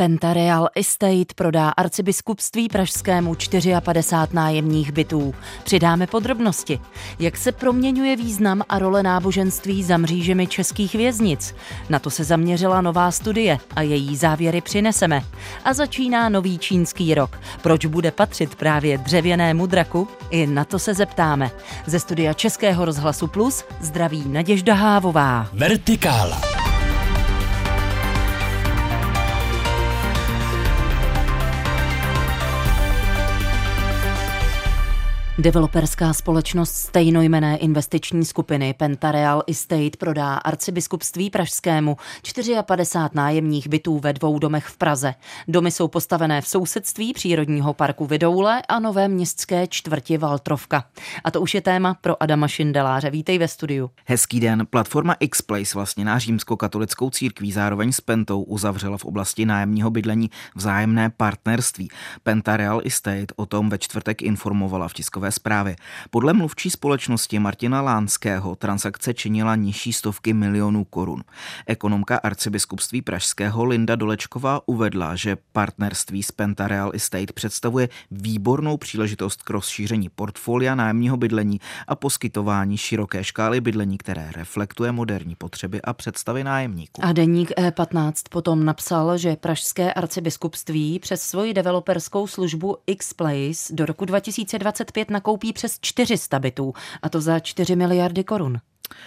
Pentareal Estate prodá arcibiskupství pražskému 54 nájemních bytů. Přidáme podrobnosti. Jak se proměňuje význam a role náboženství za mřížemi českých věznic? Na to se zaměřila nová studie a její závěry přineseme. A začíná nový čínský rok. Proč bude patřit právě dřevěnému draku? I na to se zeptáme. Ze studia Českého rozhlasu Plus zdraví Naděžda Hávová. Vertikála. Developerská společnost stejnojmené investiční skupiny Pentareal Estate prodá arcibiskupství pražskému 54 nájemních bytů ve dvou domech v Praze. Domy jsou postavené v sousedství přírodního parku Vidoule a nové městské čtvrti Valtrovka. A to už je téma pro Adama Šindeláře. Vítej ve studiu. Hezký den. Platforma Xplace, vlastně na římsko-katolickou církví, zároveň s Pentou uzavřela v oblasti nájemního bydlení vzájemné partnerství. Pentareal Estate o tom ve čtvrtek informovala v tiskové tiskové zprávy. Podle mluvčí společnosti Martina Lánského transakce činila nižší stovky milionů korun. Ekonomka arcibiskupství pražského Linda Dolečková uvedla, že partnerství s Penta Real Estate představuje výbornou příležitost k rozšíření portfolia nájemního bydlení a poskytování široké škály bydlení, které reflektuje moderní potřeby a představy nájemníků. A deník E15 potom napsal, že pražské arcibiskupství přes svoji developerskou službu X-Place do roku 2025 nakoupí přes 400 bytů, a to za 4 miliardy korun.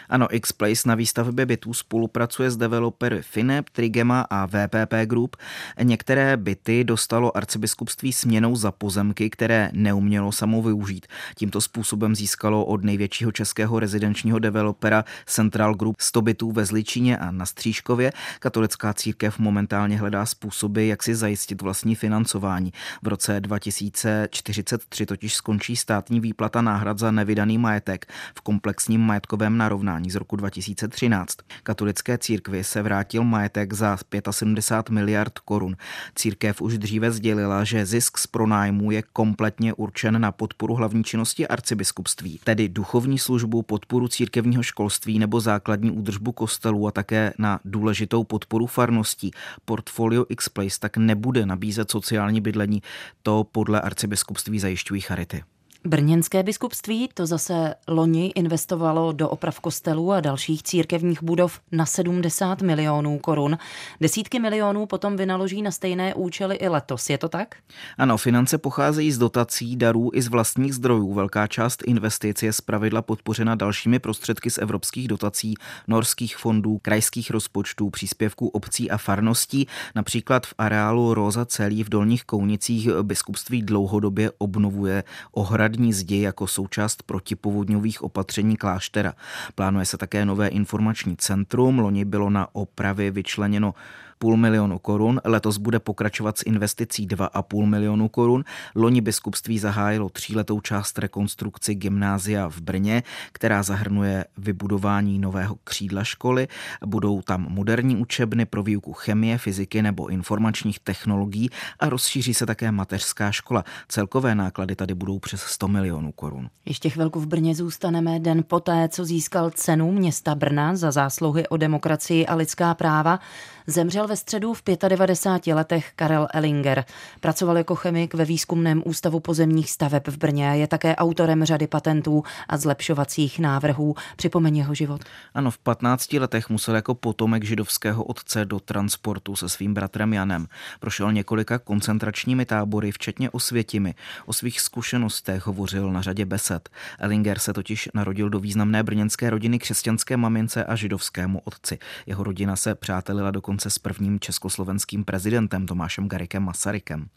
Ano, X-Place na výstavbě bytů spolupracuje s developery Finep, Trigema a VPP Group. Některé byty dostalo arcibiskupství směnou za pozemky, které neumělo samo využít. Tímto způsobem získalo od největšího českého rezidenčního developera Central Group 100 bytů ve Zličině a na Střížkově. Katolická církev momentálně hledá způsoby, jak si zajistit vlastní financování. V roce 2043 totiž skončí státní výplata náhrad za nevydaný majetek v komplexním majetkovém narovnání narovnání z roku 2013. Katolické církvi se vrátil majetek za 75 miliard korun. Církev už dříve sdělila, že zisk z pronájmu je kompletně určen na podporu hlavní činnosti arcibiskupství, tedy duchovní službu, podporu církevního školství nebo základní údržbu kostelů a také na důležitou podporu farností. Portfolio X-Place tak nebude nabízet sociální bydlení, to podle arcibiskupství zajišťují charity. Brněnské biskupství to zase loni investovalo do oprav kostelů a dalších církevních budov na 70 milionů korun. Desítky milionů potom vynaloží na stejné účely i letos. Je to tak? Ano, finance pocházejí z dotací, darů i z vlastních zdrojů. Velká část investic je zpravidla podpořena dalšími prostředky z evropských dotací, norských fondů, krajských rozpočtů, příspěvků obcí a farností. Například v areálu Roza celý v Dolních Kounicích biskupství dlouhodobě obnovuje ohrady hradní zdi jako součást protipovodňových opatření kláštera. Plánuje se také nové informační centrum. Loni bylo na opravy vyčleněno půl milionu korun, letos bude pokračovat s investicí 2,5 milionu korun. Loni biskupství zahájilo tříletou část rekonstrukci gymnázia v Brně, která zahrnuje vybudování nového křídla školy. Budou tam moderní učebny pro výuku chemie, fyziky nebo informačních technologií a rozšíří se také mateřská škola. Celkové náklady tady budou přes 100 milionů korun. Ještě chvilku v Brně zůstaneme den poté, co získal cenu města Brna za zásluhy o demokracii a lidská práva. Zemřel ve středu v 95 letech Karel Ellinger. Pracoval jako chemik ve výzkumném ústavu pozemních staveb v Brně. Je také autorem řady patentů a zlepšovacích návrhů. Připomeň jeho život. Ano, v 15 letech musel jako potomek židovského otce do transportu se svým bratrem Janem. Prošel několika koncentračními tábory, včetně Osvětimi. O svých zkušenostech hovořil na řadě besed. Ellinger se totiž narodil do významné brněnské rodiny křesťanské mamince a židovskému otci. Jeho rodina se přátelila dokonce dokonce s prvním československým prezidentem Tomášem Garikem Masarykem.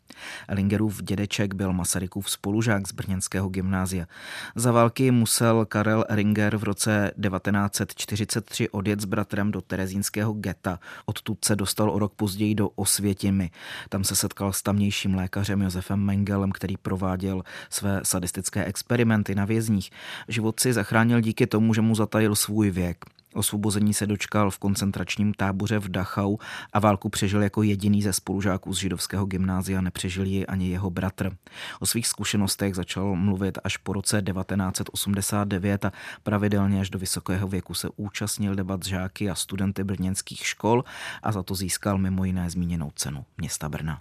Ellingerův dědeček byl Masarykův spolužák z brněnského gymnázia. Za války musel Karel Ringer v roce 1943 odjet s bratrem do terezínského geta. Odtud se dostal o rok později do Osvětimi. Tam se setkal s tamnějším lékařem Josefem Mengelem, který prováděl své sadistické experimenty na vězních. Život si zachránil díky tomu, že mu zatajil svůj věk. Osvobození se dočkal v koncentračním táboře v Dachau a válku přežil jako jediný ze spolužáků z židovského gymnázia, nepřežil ji ani jeho bratr. O svých zkušenostech začal mluvit až po roce 1989 a pravidelně až do vysokého věku se účastnil debat žáky a studenty brněnských škol a za to získal mimo jiné zmíněnou cenu města Brna.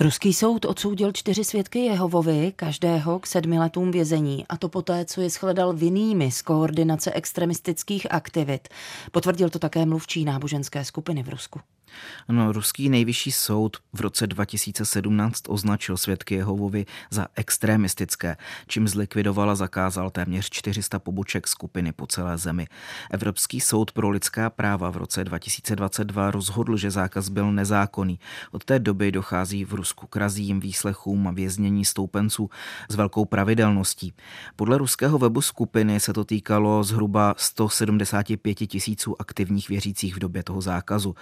Ruský soud odsoudil čtyři svědky Jehovovi, každého k sedmi letům vězení, a to poté, co je shledal vinnými z koordinace extremistických aktivit. Potvrdil to také mluvčí náboženské skupiny v Rusku. No, ruský nejvyšší soud v roce 2017 označil svědky Jehovovi za extremistické, čím zlikvidoval a zakázal téměř 400 poboček skupiny po celé zemi. Evropský soud pro lidská práva v roce 2022 rozhodl, že zákaz byl nezákonný. Od té doby dochází v Rusku k razím, výslechům a věznění stoupenců s velkou pravidelností. Podle ruského webu skupiny se to týkalo zhruba 175 tisíců aktivních věřících v době toho zákazu.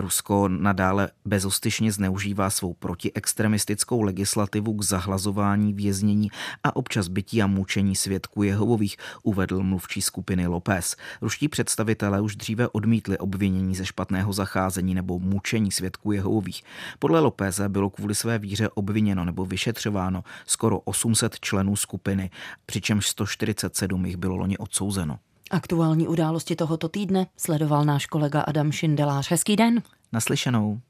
Rusko nadále bezostyšně zneužívá svou protiextremistickou legislativu k zahlazování, věznění a občas bytí a mučení svědků Jehovových, uvedl mluvčí skupiny López. Ruští představitelé už dříve odmítli obvinění ze špatného zacházení nebo mučení svědků Jehovových. Podle Lópeze bylo kvůli své víře obviněno nebo vyšetřováno skoro 800 členů skupiny, přičemž 147 jich bylo loni odsouzeno. Aktuální události tohoto týdne sledoval náš kolega Adam Šindelář. Hezký den. Naslyšenou.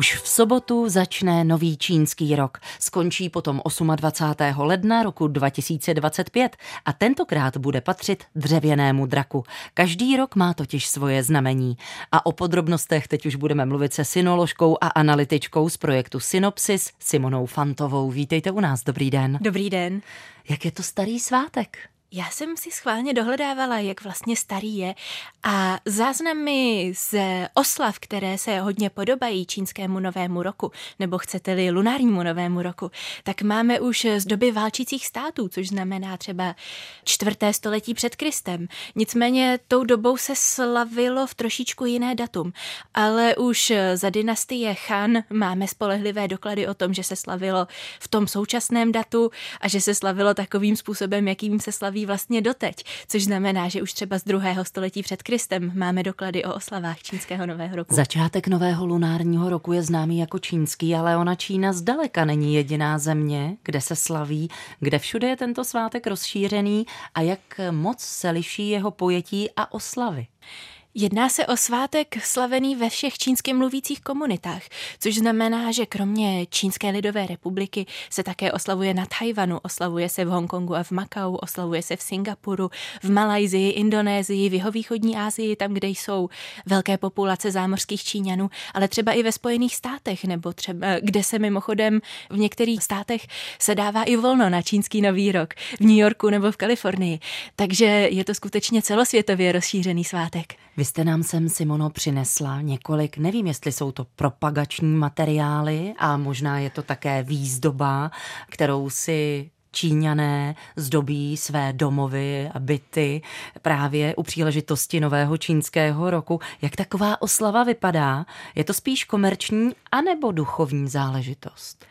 Už v sobotu začne nový čínský rok. Skončí potom 28. ledna roku 2025 a tentokrát bude patřit dřevěnému draku. Každý rok má totiž svoje znamení. A o podrobnostech teď už budeme mluvit se synoložkou a analytičkou z projektu Synopsis Simonou Fantovou. Vítejte u nás, dobrý den. Dobrý den. Jak je to starý svátek? Já jsem si schválně dohledávala, jak vlastně starý je a záznamy z oslav, které se hodně podobají čínskému novému roku, nebo chcete-li lunárnímu novému roku, tak máme už z doby válčících států, což znamená třeba čtvrté století před Kristem. Nicméně tou dobou se slavilo v trošičku jiné datum, ale už za dynastie Han máme spolehlivé doklady o tom, že se slavilo v tom současném datu a že se slavilo takovým způsobem, jakým se slaví slaví vlastně doteď, což znamená, že už třeba z druhého století před Kristem máme doklady o oslavách čínského nového roku. Začátek nového lunárního roku je známý jako čínský, ale ona Čína zdaleka není jediná země, kde se slaví, kde všude je tento svátek rozšířený a jak moc se liší jeho pojetí a oslavy. Jedná se o svátek slavený ve všech čínsky mluvících komunitách, což znamená, že kromě Čínské lidové republiky se také oslavuje na Tajvanu, oslavuje se v Hongkongu a v Makau, oslavuje se v Singapuru, v Malajzii, Indonésii, v jihovýchodní Asii, tam, kde jsou velké populace zámořských Číňanů, ale třeba i ve Spojených státech, nebo třeba, kde se mimochodem v některých státech se dává i volno na čínský nový rok, v New Yorku nebo v Kalifornii. Takže je to skutečně celosvětově rozšířený svátek. Vy jste nám sem, Simono, přinesla několik, nevím, jestli jsou to propagační materiály a možná je to také výzdoba, kterou si Číňané zdobí své domovy a byty právě u příležitosti nového čínského roku. Jak taková oslava vypadá? Je to spíš komerční anebo duchovní záležitost?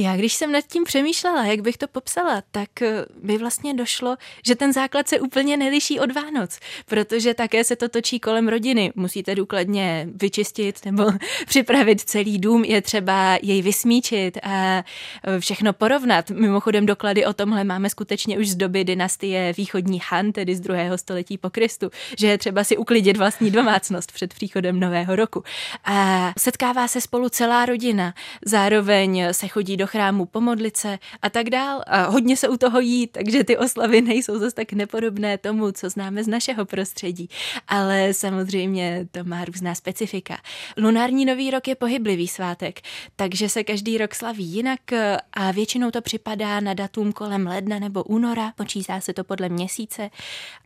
Já když jsem nad tím přemýšlela, jak bych to popsala, tak eh, by vlastně došlo, že ten základ se úplně neliší od Vánoc, protože také se to točí kolem rodiny. Musíte důkladně vyčistit nebo připravit celý dům, je třeba jej vysmíčit a eh, všechno porovnat. Mimochodem doklady o tomhle máme skutečně už z doby dynastie východní Han, tedy z druhého století po Kristu, že je třeba si uklidit vlastní domácnost před příchodem nového roku. A setkává se spolu celá rodina, zároveň se chodí do chrámu pomodlit se a tak dál. A hodně se u toho jí, takže ty oslavy nejsou zase tak nepodobné tomu, co známe z našeho prostředí. Ale samozřejmě to má různá specifika. Lunární nový rok je pohyblivý svátek, takže se každý rok slaví jinak a většinou to připadá na datum kolem ledna nebo února, počítá se to podle měsíce.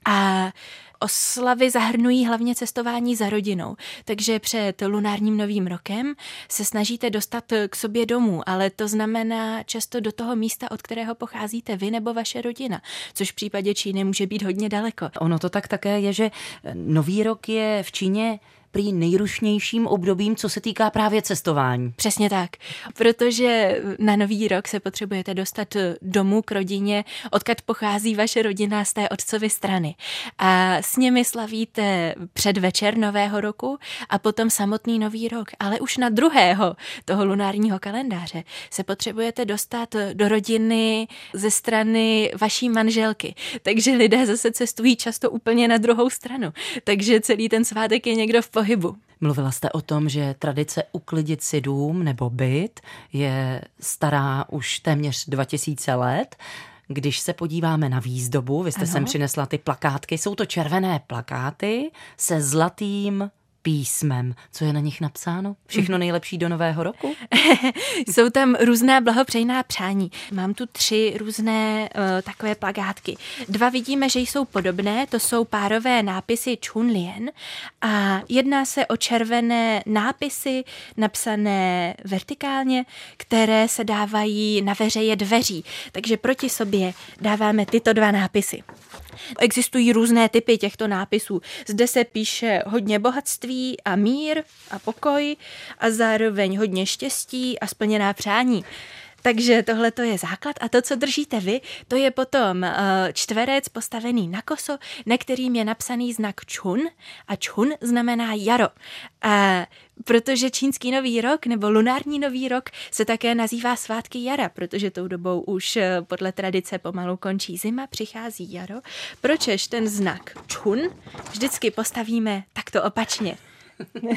A Oslavy zahrnují hlavně cestování za rodinou, takže před lunárním novým rokem se snažíte dostat k sobě domů, ale to znamená často do toho místa, od kterého pocházíte vy nebo vaše rodina, což v případě Číny může být hodně daleko. Ono to tak také je, že nový rok je v Číně prý nejrušnějším obdobím, co se týká právě cestování. Přesně tak, protože na nový rok se potřebujete dostat domů k rodině, odkud pochází vaše rodina z té otcovy strany. A s nimi slavíte předvečer nového roku a potom samotný nový rok. Ale už na druhého toho lunárního kalendáře se potřebujete dostat do rodiny ze strany vaší manželky. Takže lidé zase cestují často úplně na druhou stranu. Takže celý ten svátek je někdo v pohybu. Mluvila jste o tom, že tradice uklidit si dům nebo byt je stará už téměř 2000 let. Když se podíváme na výzdobu, vy jste ano. sem přinesla ty plakátky, jsou to červené plakáty se zlatým písmem. Co je na nich napsáno? Všechno nejlepší do nového roku? Jsou tam různá blahopřejná přání. Mám tu tři různé uh, takové plagátky. Dva vidíme, že jsou podobné, to jsou párové nápisy Chun Lien a jedná se o červené nápisy napsané vertikálně, které se dávají na veřeje dveří. Takže proti sobě dáváme tyto dva nápisy. Existují různé typy těchto nápisů. Zde se píše hodně bohatství a mír a pokoj a zároveň hodně štěstí a splněná přání. Takže tohle to je základ a to, co držíte vy, to je potom uh, čtverec postavený na koso, na kterým je napsaný znak čun a čun znamená jaro. A protože čínský nový rok nebo lunární nový rok se také nazývá svátky jara, protože tou dobou už eh, podle tradice pomalu končí zima, přichází jaro. Pročež ten znak čun vždycky postavíme takto opačně.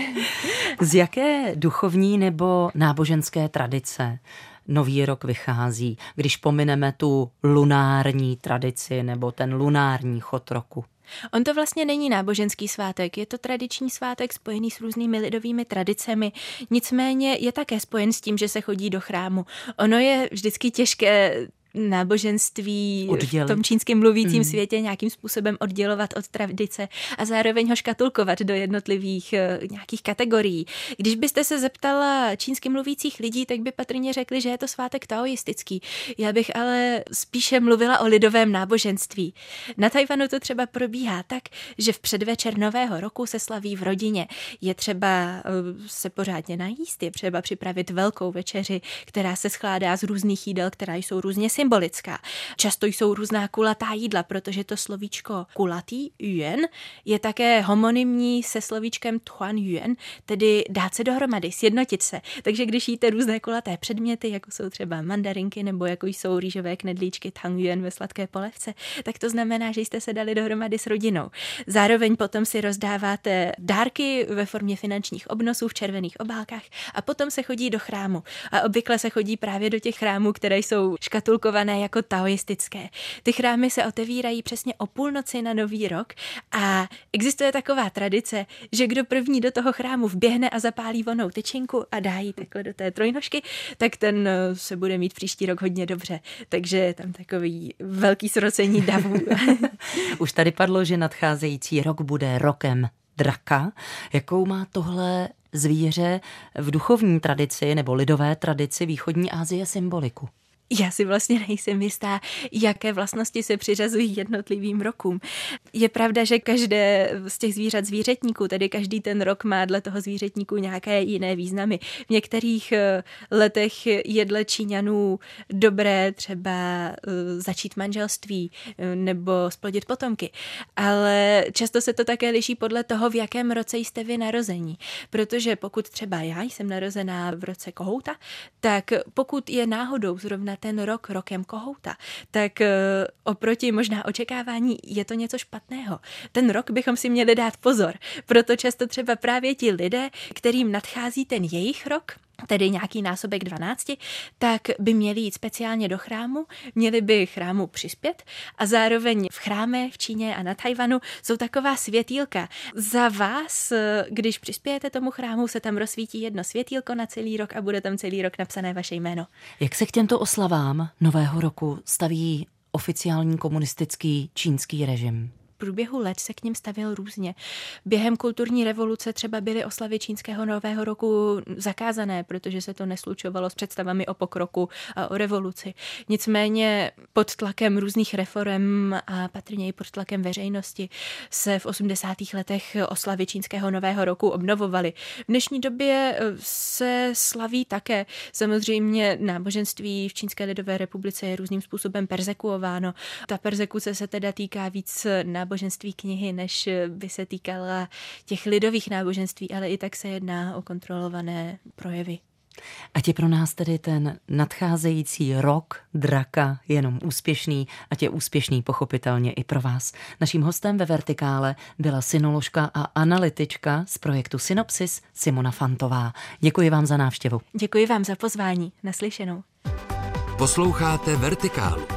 Z jaké duchovní nebo náboženské tradice nový rok vychází, když pomineme tu lunární tradici nebo ten lunární chod roku? On to vlastně není náboženský svátek, je to tradiční svátek spojený s různými lidovými tradicemi, nicméně je také spojen s tím, že se chodí do chrámu. Ono je vždycky těžké náboženství Oddělit. v tom čínským mluvícím mm. světě nějakým způsobem oddělovat od tradice a zároveň ho škatulkovat do jednotlivých uh, nějakých kategorií. Když byste se zeptala čínsky mluvících lidí, tak by patrně řekli, že je to svátek taoistický. Já bych ale spíše mluvila o lidovém náboženství. Na Tajvanu to třeba probíhá tak, že v předvečer nového roku se slaví v rodině. Je třeba uh, se pořádně najíst, je třeba připravit velkou večeři, která se skládá z různých jídel, která jsou různě symbolická. Často jsou různá kulatá jídla, protože to slovíčko kulatý, yuan, je také homonymní se slovíčkem tuan yuan, tedy dát se dohromady, sjednotit se. Takže když jíte různé kulaté předměty, jako jsou třeba mandarinky nebo jako jsou rýžové knedlíčky tang yuan ve sladké polevce, tak to znamená, že jste se dali dohromady s rodinou. Zároveň potom si rozdáváte dárky ve formě finančních obnosů v červených obálkách a potom se chodí do chrámu. A obvykle se chodí právě do těch chrámů, které jsou škatulkové klasifikované jako taoistické. Ty chrámy se otevírají přesně o půlnoci na nový rok a existuje taková tradice, že kdo první do toho chrámu vběhne a zapálí vonou tyčinku a dá ji takhle do té trojnožky, tak ten eh, se bude mít příští rok hodně dobře. Takže je tam takový velký srocení davů. Už tady padlo, že nadcházející rok bude rokem draka. Jakou má tohle zvíře v duchovní tradici nebo lidové tradici východní Asie symboliku? Já si vlastně nejsem jistá, jaké vlastnosti se přiřazují jednotlivým rokům. Je pravda, že každé z těch zvířat zvířetníků, tedy každý ten rok má dle toho zvířetníku nějaké jiné významy. V některých eh, letech je dle Číňanů dobré třeba eh, začít manželství eh, nebo splodit potomky. Ale často se to také liší podle toho, v jakém roce jste vy narození. Protože pokud třeba já jsem narozená v roce kohouta, tak pokud je náhodou zrovna ten rok rokem kohouta, tak eh, oproti možná očekávání je to něco špatného. Ten rok bychom si měli dát pozor. Proto často třeba právě ti lidé, kterým nadchází ten jejich rok, tedy nějaký násobek 12, tak by měli jít speciálně do chrámu, měli by chrámu přispět a zároveň v chráme v Číně a na Tajvanu jsou taková světýlka. Za vás, když přispějete tomu chrámu, se tam rozsvítí jedno světýlko na celý rok a bude tam celý rok napsané vaše jméno. Jak se k těmto oslavám Nového roku staví oficiální komunistický čínský režim? Průběhu let se k ním stavil různě. Během kulturní revoluce třeba byly oslavy čínského nového roku zakázané, protože se to neslučovalo s představami o pokroku a o revoluci. Nicméně pod tlakem různých reform a patrně i pod tlakem veřejnosti se v 80. letech oslavy čínského nového roku obnovovaly. V dnešní době eh, se slaví také. Samozřejmě náboženství v Čínské lidové republice je různým způsobem persekuováno. Ta persekuce se teda týká víc náboženství knihy, než by se týkala těch lidových náboženství, ale i tak se jedná o kontrolované projevy. Ať je pro nás tedy ten nadcházející rok draka jenom úspěšný, ať je úspěšný pochopitelně i pro vás. Naším hostem ve Vertikále byla synoložka a analytička z projektu Synopsis Simona Fantová. Děkuji vám za návštěvu. Děkuji vám za pozvání. Naslyšenou. Posloucháte Vertikálu.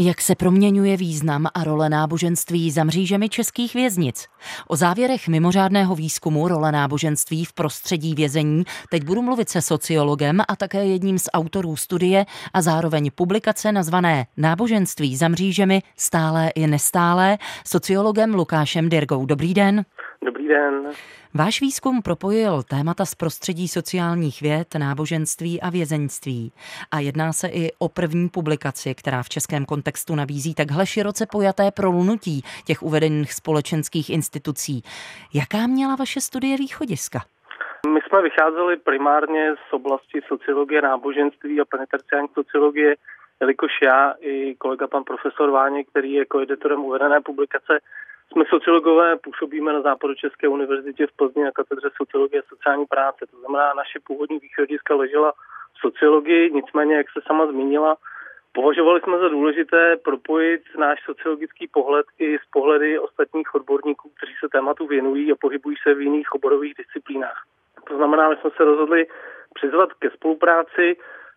Jak se proměňuje význam a role náboženství za mřížemi českých věznic? O závěrech mimořádného výzkumu role náboženství v prostředí vězení teď budu mluvit se sociologem a také jedním z autorů studie a zároveň publikace nazvané Náboženství za mřížemi stále i nestálé sociologem Lukášem Dirgou. Dobrý den. Dobrý den. Váš výzkum propojil témata z prostředí sociálních věd, náboženství a vězeňství. A jedná se i o první publikaci, která v českém kontextu nabízí takhle široce pojaté prolnutí těch uvedených společenských institucí. Jaká měla vaše studie východiska? My jsme vycházeli primárně z oblasti sociologie, náboženství a penetraciální sociologie, jelikož já i kolega pan profesor Váně, který je koeditorem uvedené publikace, jsme sociologové, působíme na České univerzitě v Plzni na katedře sociologie a sociální práce. To znamená, naše původní východiska ležela v sociologii, nicméně, jak se sama zmínila, považovali jsme za důležité propojit náš sociologický pohled i s pohledy ostatních odborníků, kteří se tématu věnují a pohybují se v jiných oborových disciplínách. To znamená, že jsme se rozhodli přizvat ke spolupráci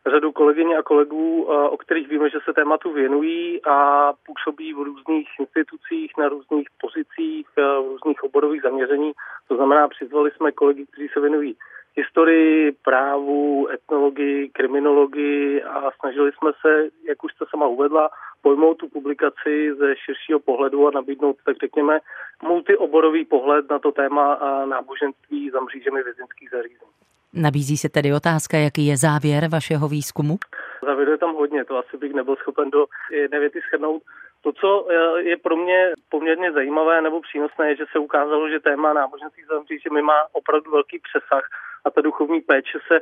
řadu kolegyň a kolegů, o kterých víme, že se tématu věnují a působí v různých institucích, na různých pozicích, v různých oborových zaměření. To znamená, přizvali jsme kolegy, kteří se věnují historii, právu, etnologii, kriminologii a snažili jsme se, jak už jste sama uvedla, pojmout tu publikaci ze širšího pohledu a nabídnout, tak řekněme, multioborový pohled na to téma náboženství za mřížemi vězinských zařízení. Nabízí se tedy otázka, jaký je závěr vašeho výzkumu? Závěr je tam hodně, to asi bych nebyl schopen do jedné věty shrnout. To, co eh, je pro mě poměrně zajímavé nebo přínosné, je, že se ukázalo, že téma náboženství mi má opravdu velký přesah a ta duchovní péče se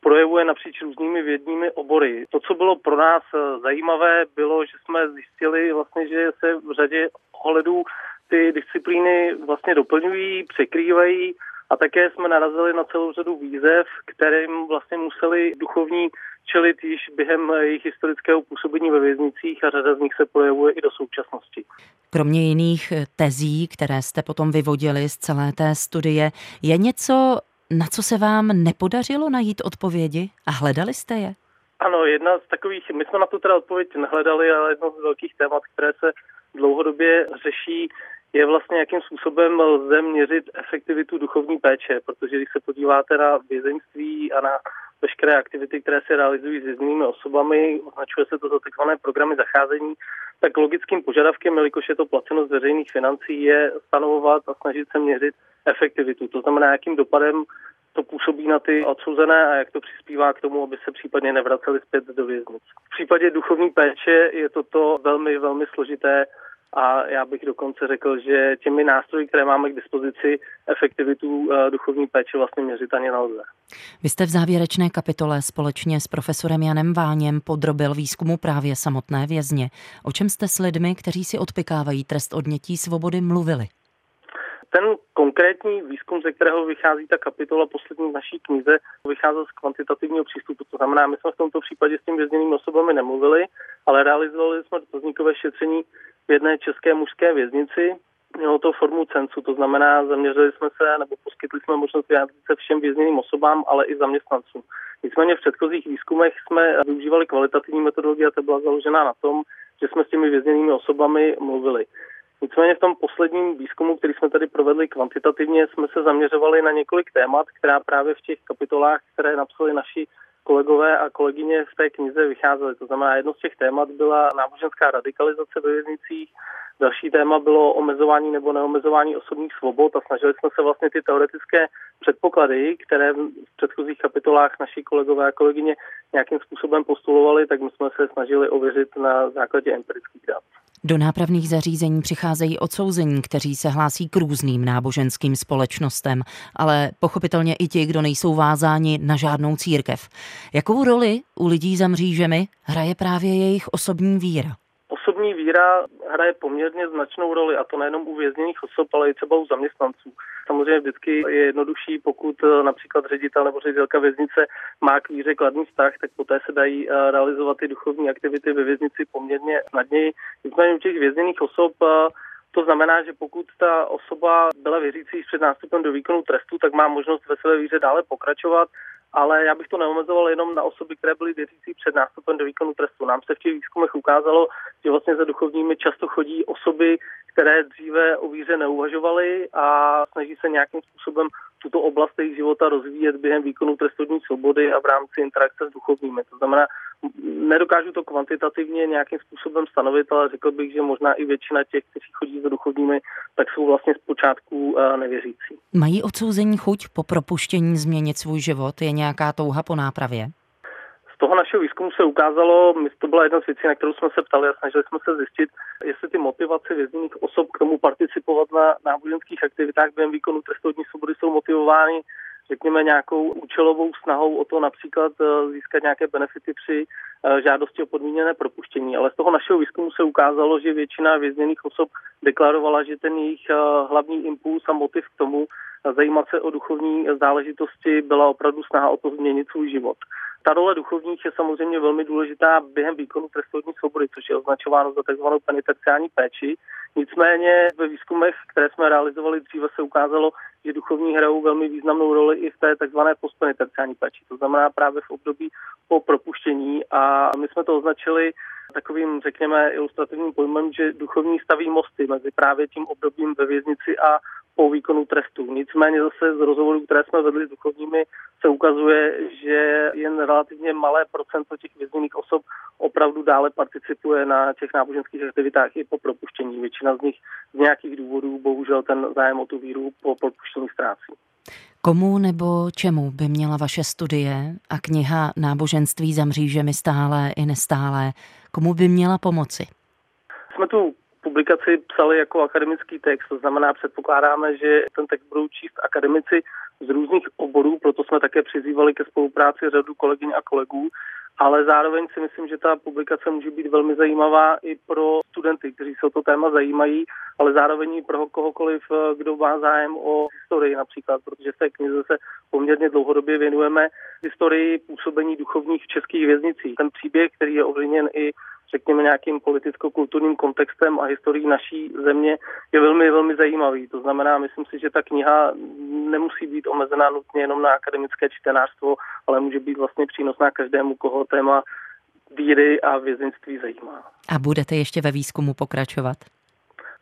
projevuje napříč různými vědními obory. To, co bylo pro nás eh, zajímavé, bylo, že jsme zjistili vlastně, že se v řadě ohledů ty disciplíny vlastně doplňují, překrývají a také jsme narazili na celou řadu výzev, kterým vlastně museli duchovní čelit již během jejich historického působení ve věznicích a řada z nich se projevuje i do současnosti. Kromě jiných tezí, které jste potom vyvodili z celé té studie, je něco, na co se vám nepodařilo najít odpovědi a hledali jste je? Ano, jedna z takových, my jsme na to teda odpověď nehledali, ale jedno z velkých témat, které se dlouhodobě řeší, je vlastně, jakým způsobem lze měřit efektivitu duchovní péče, protože když se podíváte na vězeňství a na veškeré aktivity, které se realizují s věznými osobami, označuje se to za takzvané programy zacházení, tak logickým požadavkem, jelikož je to placeno z veřejných financí, je stanovovat a snažit se měřit efektivitu. To znamená, jakým dopadem to působí na ty odsouzené a jak to přispívá k tomu, aby se případně nevraceli zpět do věznic. V případě duchovní péče je toto velmi, velmi složité a já bych dokonce řekl, že těmi nástroji, které máme k dispozici, efektivitu eh, duchovní péče vlastně měřit ani nelze. Vy jste v závěrečné kapitole společně s profesorem Janem Váněm podrobil výzkumu právě samotné vězně. O čem jste s lidmi, kteří si odpikávají trest odnětí svobody, mluvili? Ten konkrétní výzkum, ze kterého vychází ta kapitola poslední v naší knize, vycházel z kvantitativního přístupu. To znamená, my jsme v tomto případě s tím vězněnými osobami nemluvili, ale realizovali jsme dotazníkové šetření v jedné české mužské věznici. Mělo to formu censu, to znamená, zaměřili jsme se nebo poskytli jsme možnost vyjádřit se všem vězněným osobám, ale i zaměstnancům. Nicméně v předchozích výzkumech jsme využívali kvalitativní metodologii a ta byla založena na tom, že jsme s těmi vězněnými osobami mluvili. Nicméně v tom posledním výzkumu, který jsme tady provedli kvantitativně, jsme se zaměřovali na několik témat, která právě v těch kapitolách, které napsali naši kolegové a kolegyně v té knize vycházely. To znamená, jedno z těch témat byla náboženská radikalizace ve věznicích, další téma bylo omezování nebo neomezování osobních svobod a snažili jsme se vlastně ty teoretické předpoklady, které v předchozích kapitolách naši kolegové a kolegyně nějakým způsobem postulovali, tak my jsme se snažili ověřit na základě empirických dat. Do nápravných zařízení přicházejí odsouzení, kteří se hlásí k různým náboženským společnostem, ale pochopitelně i ti, kdo nejsou vázáni na žádnou církev. Jakou roli u lidí za mřížemi hraje právě jejich osobní víra? Osobní víra hraje poměrně značnou roli, a to nejenom u vězněných osob, ale i třeba u zaměstnanců. Samozřejmě vždycky je jednodušší, pokud eh, například ředitel nebo ředitelka věznice má k víře kladný vztah, tak poté se dají eh, realizovat ty duchovní aktivity ve věznici poměrně snadněji. Nicméně u těch vězněných osob eh, to znamená, že pokud ta osoba byla věřící před nástupem do výkonu trestu, tak má možnost ve své víře dále pokračovat ale já bych to neomezoval jenom na osoby, které byly věřící před nástupem do výkonu trestu. Nám se v těch výzkumech ukázalo, že vlastně za duchovními často chodí osoby, které dříve o víře neuvažovaly a snaží se nějakým způsobem tuto oblast jejich života rozvíjet během výkonu trestní svobody a v rámci interakce s duchovními. To znamená, nedokážu to kvantitativně nějakým způsobem stanovit, ale řekl bych, že možná i většina těch, kteří chodí za duchovními, tak jsou vlastně zpočátku eh, nevěřící. Mají odsouzení chuť po propuštění změnit svůj život? Je nějaká touha po nápravě? Toho našeho výzkumu se ukázalo, to byla jedna z věcí, na kterou jsme se ptali a snažili jsme se zjistit, jestli ty motivace vězněných osob k tomu participovat na náboženských aktivitách během výkonu trestní svobody jsou motivovány řekněme, nějakou účelovou snahou o to například eh, získat nějaké benefity při eh, žádosti o podmíněné propuštění. Ale z toho našeho výzkumu se ukázalo, že většina vězněných osob deklarovala, že ten jejich eh, hlavní impuls a motiv k tomu zajímat se o duchovní záležitosti byla opravdu snaha o to změnit svůj život. Ta role duchovních je samozřejmě velmi důležitá během výkonu trestní svobody, což je označováno za tzv. penitenciální péči. Nicméně ve výzkumech, které jsme realizovali dříve, se ukázalo, že duchovní hrajou velmi významnou roli i v té tzv. postpenitenciální péči. To znamená právě v období po propuštění a my jsme to označili takovým, řekněme, ilustrativním pojmem, že duchovní staví mosty mezi právě tím obdobím ve věznici a po výkonu trestu. Nicméně zase z rozhovorů, které jsme vedli s duchovními, se ukazuje, že jen relativně malé procento těch vězněných osob opravdu dále participuje na těch náboženských aktivitách i po propuštění. Většina z nich z nějakých důvodů bohužel ten zájem o tu víru po propuštění ztrácí. Komu nebo čemu by měla vaše studie a kniha Náboženství za mřížemi stále i nestále, komu by měla pomoci? Jsme tu publikaci psali jako akademický text, to znamená, předpokládáme, že ten text budou číst akademici z různých oborů, proto jsme také přizývali ke spolupráci řadu kolegyň a kolegů, ale zároveň si myslím, že ta publikace může být velmi zajímavá i pro studenty, kteří se o to téma zajímají, ale zároveň i pro kohokoliv, kdo má zájem o historii například, protože v té knize se poměrně dlouhodobě věnujeme historii působení duchovních v českých věznicích. Ten příběh, který je ovlivněn i řekněme, nějakým politicko-kulturním kontextem a historií naší země je velmi, velmi zajímavý. To znamená, myslím si, že ta kniha nemusí být omezená nutně jenom na akademické čtenářstvo, ale může být vlastně přínosná každému, koho téma víry a vězeňství zajímá. A budete ještě ve výzkumu pokračovat?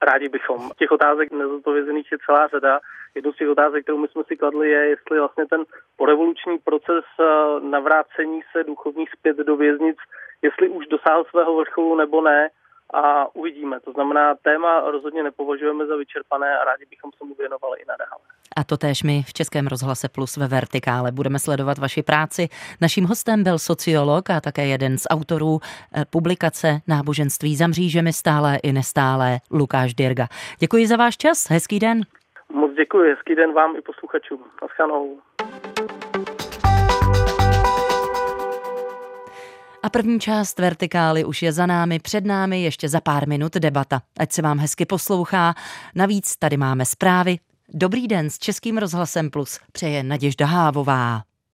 Rádi bychom. Těch otázek nezodpovězených je celá řada. Jednou z těch otázek, kterou my jsme si kladli, je, jestli vlastně ten porevoluční proces eh, navrácení se duchovních zpět do věznic jestli už dosáhl svého vrcholu nebo ne a uvidíme. To znamená, téma rozhodně nepovažujeme za vyčerpané a rádi bychom se mu věnovali i nadále. A to též my v Českém rozhlase Plus ve Vertikále budeme sledovat vaši práci. Naším hostem byl sociolog a také jeden z autorů eh, publikace Náboženství za mřížemi stále i nestále Lukáš Dirga. Děkuji za váš čas, hezký den. Moc děkuji, hezký den vám i posluchačům. Naschledanou. A první část vertikály už je za námi, před námi ještě za pár minut debata. Ať se vám hezky poslouchá. Navíc tady máme zprávy. Dobrý den s Českým rozhlasem Plus přeje Naděžda Hávová.